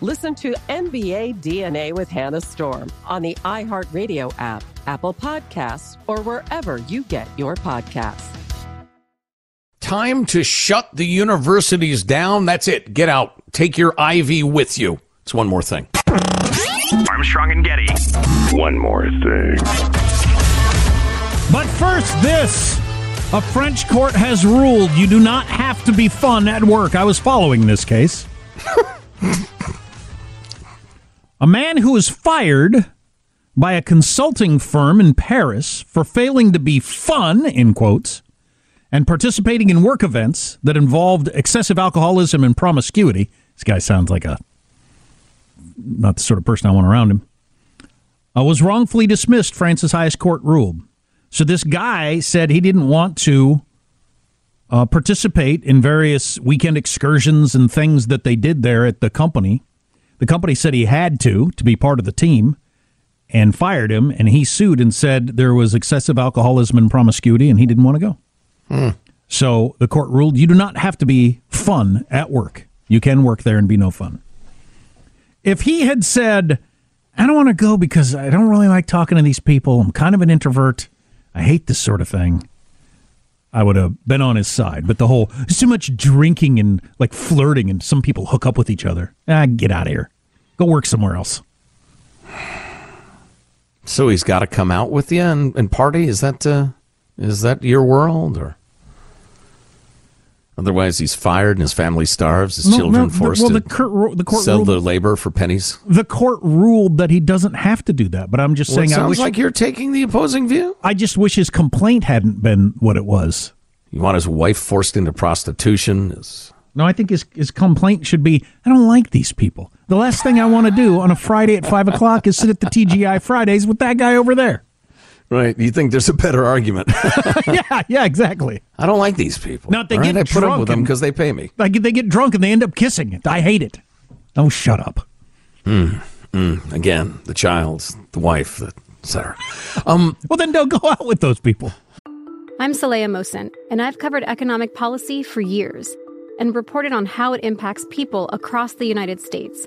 Listen to NBA DNA with Hannah Storm on the iHeartRadio app, Apple Podcasts, or wherever you get your podcasts. Time to shut the universities down. That's it. Get out. Take your Ivy with you. It's one more thing. Armstrong and Getty. One more thing. But first, this. A French court has ruled you do not have to be fun at work. I was following this case. a man who was fired by a consulting firm in Paris for failing to be fun, in quotes, and participating in work events that involved excessive alcoholism and promiscuity. This guy sounds like a not the sort of person I want around him. Uh, was wrongfully dismissed, France's highest court ruled. So this guy said he didn't want to uh, participate in various weekend excursions and things that they did there at the company. The company said he had to to be part of the team and fired him, and he sued and said there was excessive alcoholism and promiscuity, and he didn't want to go. Hmm. So the court ruled you do not have to be fun at work. You can work there and be no fun. If he had said, I don't want to go because I don't really like talking to these people, I'm kind of an introvert, I hate this sort of thing, I would have been on his side. But the whole, there's too much drinking and like flirting, and some people hook up with each other. Ah, get out of here. Go work somewhere else. So he's got to come out with you and, and party. Is that uh, is that your world or? Otherwise, he's fired and his family starves. His No, children no, the- forced well, to the court- the court sell ruled- their labor for pennies. The court ruled that he doesn't have to do that, but I'm just Well, saying I sounds wish like you're taking the opposing view. I just wish his complaint hadn't been what it was. You want his wife forced into prostitution? Is No, I think his his complaint should be I don't like these people. The last thing I want to do on a Friday at five o'clock is sit at the TGI Fridays with that guy over there. Right? You think there's a better argument? yeah, yeah, exactly. I don't like these people. Now, if they All right, get I put up drunk with them because they pay me. Like they get drunk and they end up kissing. I hate it. Oh, shut up. Mm, mm, again, the child, the wife, etc. Um, well, then don't go out with those people. I'm Saleha Mohsin, and I've covered economic policy for years and reported on how it impacts people across the United States.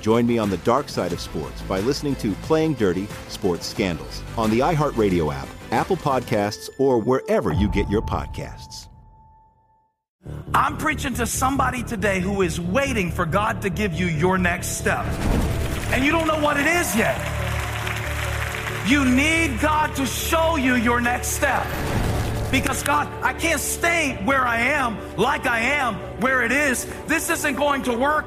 Join me on the dark side of sports by listening to Playing Dirty Sports Scandals on the iHeartRadio app, Apple Podcasts, or wherever you get your podcasts. I'm preaching to somebody today who is waiting for God to give you your next step. And you don't know what it is yet. You need God to show you your next step. Because God, I can't stay where I am, like I am, where it is. This isn't going to work.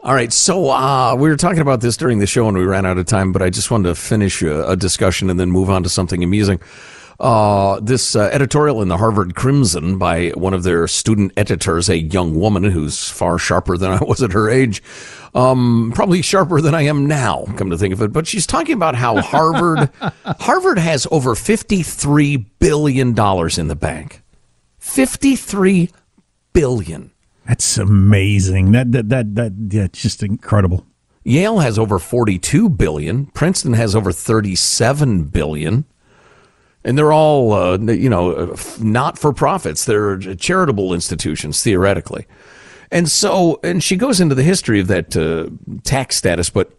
All right, so uh, we were talking about this during the show and we ran out of time, but I just wanted to finish a, a discussion and then move on to something amusing. Uh, this uh, editorial in the Harvard Crimson by one of their student editors, a young woman who's far sharper than I was at her age, um, probably sharper than I am now, come to think of it. But she's talking about how Harvard, Harvard has over fifty-three billion dollars in the bank. Fifty-three billion. That's amazing. That that that that it's just incredible. Yale has over 42 billion. Princeton has over 37 billion. And they're all, uh, you know, not for profits. They're charitable institutions, theoretically. And so, and she goes into the history of that uh, tax status, but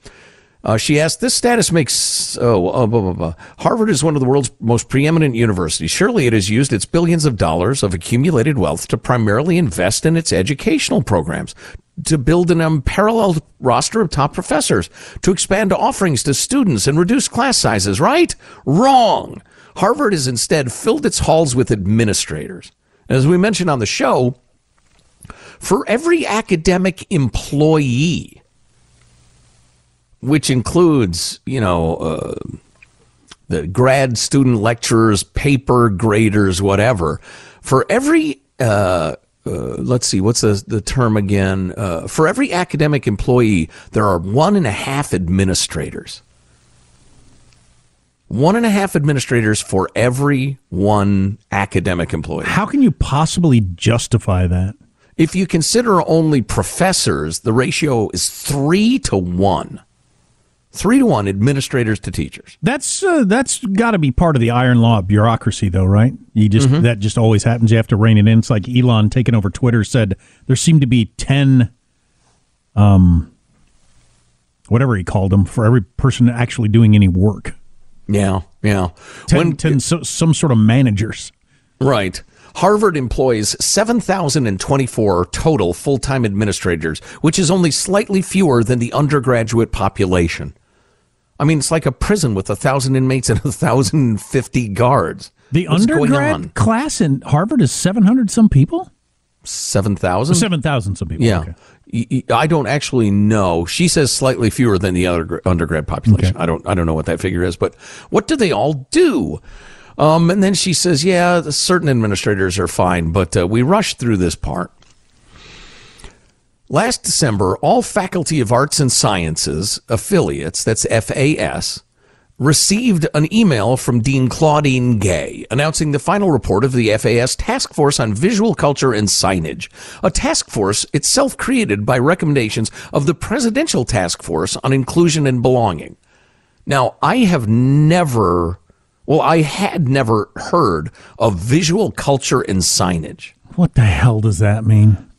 uh, she asked, "This status makes oh uh, blah, blah, blah. Harvard is one of the world's most preeminent universities. Surely it has used its billions of dollars of accumulated wealth to primarily invest in its educational programs, to build an unparalleled roster of top professors, to expand offerings to students and reduce class sizes. Right? Wrong. Harvard has instead filled its halls with administrators. As we mentioned on the show, for every academic employee." Which includes, you know, uh, the grad student lecturers, paper graders, whatever. For every, uh, uh, let's see, what's the, the term again? Uh, for every academic employee, there are one and a half administrators. One and a half administrators for every one academic employee. How can you possibly justify that? If you consider only professors, the ratio is three to one three to one administrators to teachers. That's uh, that's got to be part of the iron law of bureaucracy, though, right? You just mm-hmm. that just always happens. You have to rein it in. It's like Elon taking over Twitter said there seemed to be ten, um, whatever he called them for every person actually doing any work. Yeah, yeah. Ten, when, ten so, some sort of managers. Right. Harvard employs 7,024 total full time administrators, which is only slightly fewer than the undergraduate population. I mean, it's like a prison with a thousand inmates and a thousand and fifty guards. The What's undergrad class in Harvard is seven hundred some people. Seven thousand. Seven thousand some people. Yeah. Okay. I don't actually know. She says slightly fewer than the other undergrad population. Okay. I don't. I don't know what that figure is. But what do they all do? Um, and then she says, "Yeah, certain administrators are fine, but uh, we rushed through this part." Last December, all Faculty of Arts and Sciences affiliates, that's FAS, received an email from Dean Claudine Gay announcing the final report of the FAS Task Force on Visual Culture and Signage, a task force itself created by recommendations of the Presidential Task Force on Inclusion and Belonging. Now, I have never, well, I had never heard of visual culture and signage. What the hell does that mean?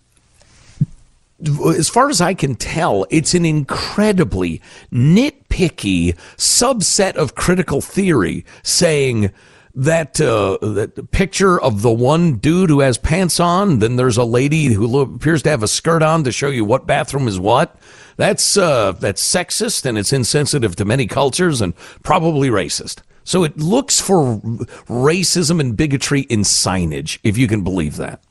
As far as I can tell, it's an incredibly nitpicky subset of critical theory saying that uh, that picture of the one dude who has pants on. Then there's a lady who appears to have a skirt on to show you what bathroom is what. That's uh, that's sexist and it's insensitive to many cultures and probably racist. So it looks for racism and bigotry in signage, if you can believe that.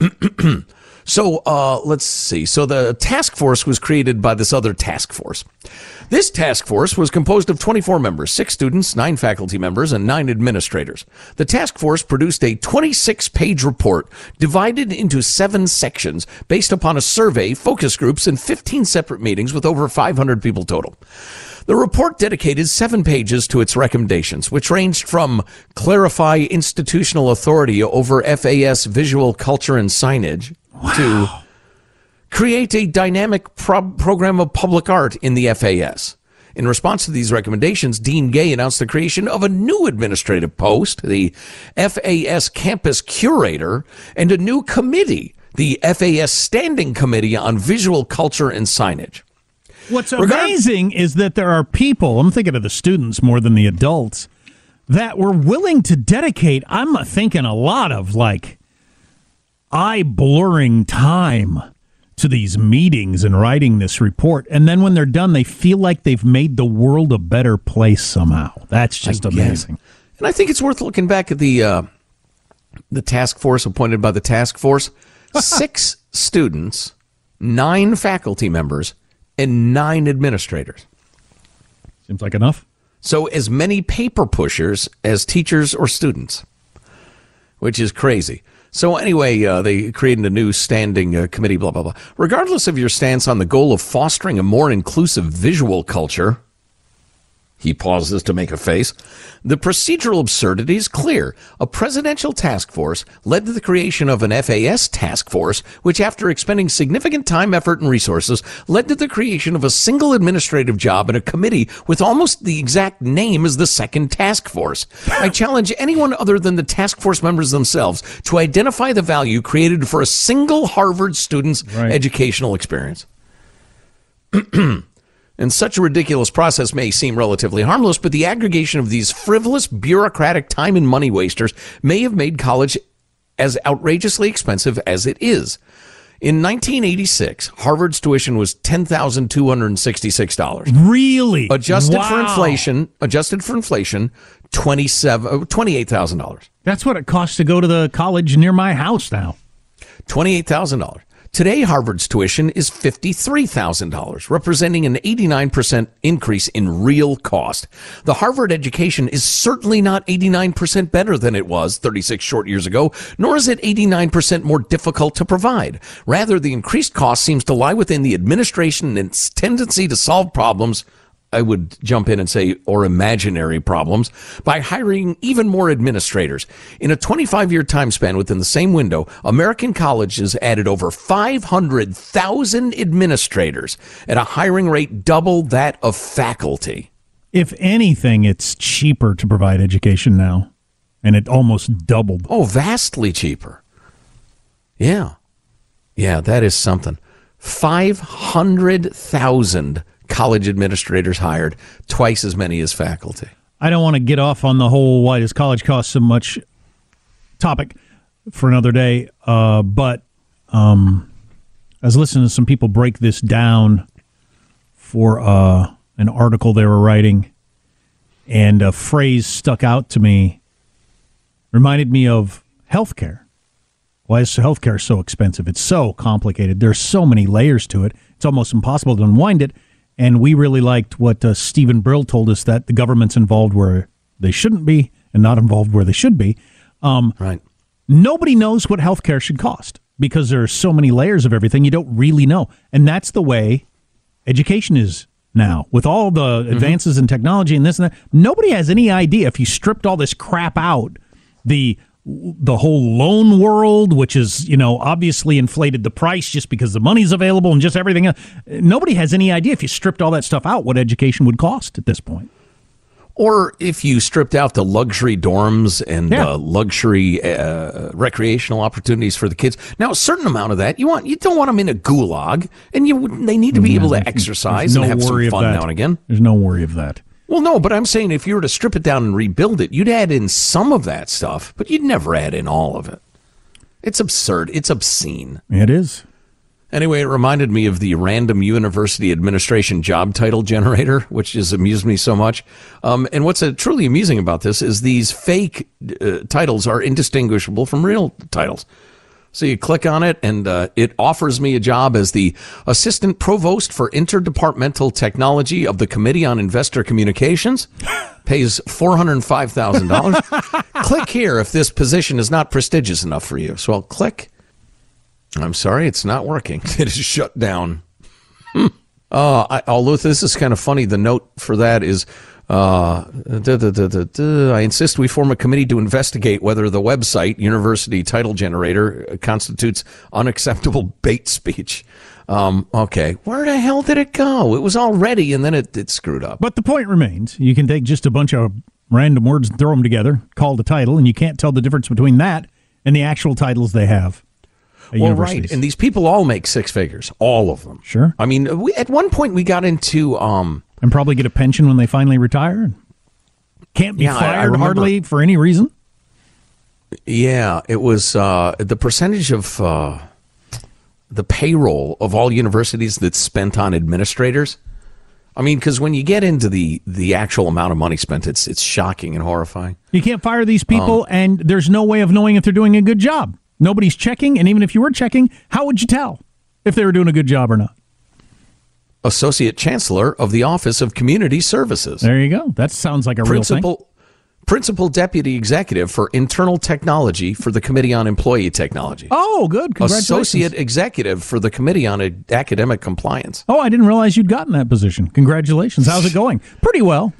so uh, let's see. So the task force was created by this other task force. This task force was composed of 24 members, six students, nine faculty members, and nine administrators. The task force produced a 26 page report divided into seven sections based upon a survey, focus groups, and 15 separate meetings with over 500 people total. The report dedicated seven pages to its recommendations, which ranged from clarify institutional authority over FAS visual culture and signage to create a dynamic pro- program of public art in the FAS. In response to these recommendations, Dean Gay announced the creation of a new administrative post, the FAS Campus Curator, and a new committee, the FAS Standing Committee on Visual Culture and Signage. What's amazing is that there are people, I'm thinking of the students more than the adults, that were willing to dedicate, I'm thinking a lot of like eye blurring time to these meetings and writing this report. And then when they're done, they feel like they've made the world a better place somehow. That's just amazing. And I think it's worth looking back at the uh, the task force appointed by the task force. Six students, nine faculty members, and nine administrators. Seems like enough. So as many paper pushers as teachers or students, which is crazy. So anyway, uh, they created a new standing uh, committee, blah, blah, blah. Regardless of your stance on the goal of fostering a more inclusive visual culture, he pauses to make a face. The procedural absurdity is clear. A presidential task force led to the creation of an FAS task force, which after expending significant time, effort, and resources, led to the creation of a single administrative job and a committee with almost the exact name as the second task force. I challenge anyone other than the task force members themselves to identify the value created for a single Harvard student's educational experience. And such a ridiculous process may seem relatively harmless, but the aggregation of these frivolous, bureaucratic time and money wasters may have made college as outrageously expensive as it is. In 1986, Harvard's tuition was $10,266. Really? Adjusted for inflation, adjusted for inflation, 27 uh, $28,000. That's what it costs to go to the college near my house now. $28,000. Today, Harvard's tuition is $53,000, representing an 89% increase in real cost. The Harvard education is certainly not 89% better than it was 36 short years ago, nor is it 89% more difficult to provide. Rather, the increased cost seems to lie within the administration and its tendency to solve problems I would jump in and say, or imaginary problems by hiring even more administrators. In a 25 year time span within the same window, American colleges added over 500,000 administrators at a hiring rate double that of faculty. If anything, it's cheaper to provide education now, and it almost doubled. Oh, vastly cheaper. Yeah. Yeah, that is something. 500,000 college administrators hired, twice as many as faculty. I don't want to get off on the whole why does college cost so much topic for another day, uh, but um, I was listening to some people break this down for uh, an article they were writing, and a phrase stuck out to me, reminded me of healthcare. Why is healthcare so expensive? It's so complicated. There's so many layers to it. It's almost impossible to unwind it. And we really liked what uh, Steven Brill told us that the government's involved where they shouldn't be and not involved where they should be. Um, right. Nobody knows what healthcare should cost because there are so many layers of everything you don't really know. And that's the way education is now with all the advances in technology and this and that. Nobody has any idea if you stripped all this crap out, the the whole loan world, which is, you know, obviously inflated the price just because the money's available and just everything else. Nobody has any idea if you stripped all that stuff out what education would cost at this point. Or if you stripped out the luxury dorms and Yeah. uh, luxury uh, recreational opportunities for the kids. Now, a certain amount of that you want you don't want them in a gulag, and you they need to be able to exercise There's and have some fun now and again. There's no worry of that. Well, no, but I'm saying if you were to strip it down and rebuild it, you'd add in some of that stuff, but you'd never add in all of it. It's absurd. It's obscene. It is. Anyway, it reminded me of the random university administration job title generator, which has amused me so much. Um, and what's uh, truly amusing about this is these fake uh, titles are indistinguishable from real titles. So you click on it, and uh, it offers me a job as the assistant provost for interdepartmental technology of the Committee on Investor Communications. Pays four hundred five thousand dollars. click here if this position is not prestigious enough for you. So I'll click. I'm sorry, it's not working. It is shut down. Uh, I, although this is kind of funny, the note for that is uh, duh, duh, duh, I insist we form a committee to investigate whether the website, University Title Generator, constitutes unacceptable bait speech. Um, okay, where the hell did it go? It was all ready and then it, it screwed up. But the point remains you can take just a bunch of random words and throw them together, call the title, and you can't tell the difference between that and the actual titles they have. Well, right, and these people all make six figures, all of them. Sure. I mean, we, at one point we got into um, and probably get a pension when they finally retire. Can't be Yeah, fired hardly for any reason. Yeah, it was uh, the percentage of uh, the payroll of all universities that's spent on administrators. I mean, because when you get into the the actual amount of money spent, it's it's shocking and horrifying. You can't fire these Um, people, and there's no way of knowing if they're doing a good job. Nobody's checking, and even if you were checking, how would you tell if they were doing a good job or not? Associate Chancellor of the Office of Community Services. There you go. That sounds like a real thing. Principal Principal Deputy Executive for Internal Technology for the Committee on Employee Technology. Oh, good. Congratulations. Associate Executive for the Committee on Academic Compliance. Oh, I didn't realize you'd gotten that position. Congratulations. How's it going? Pretty well.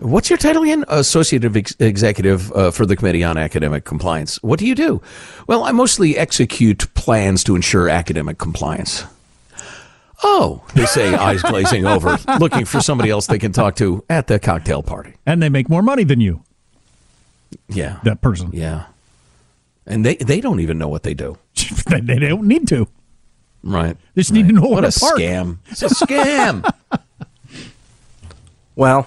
What's your title again? Associate Ex- Executive uh, for the Committee on Academic Compliance. What do you do? Well, I mostly execute plans to ensure academic compliance. Oh, they say, eyes glazing over, looking for somebody else they can talk to at the cocktail party. And they make more money than you, Yeah. that person. Yeah. And they, they don't even know what they do. they they don't need to. Right. They just need to know What what a scam. It's a scam. Well,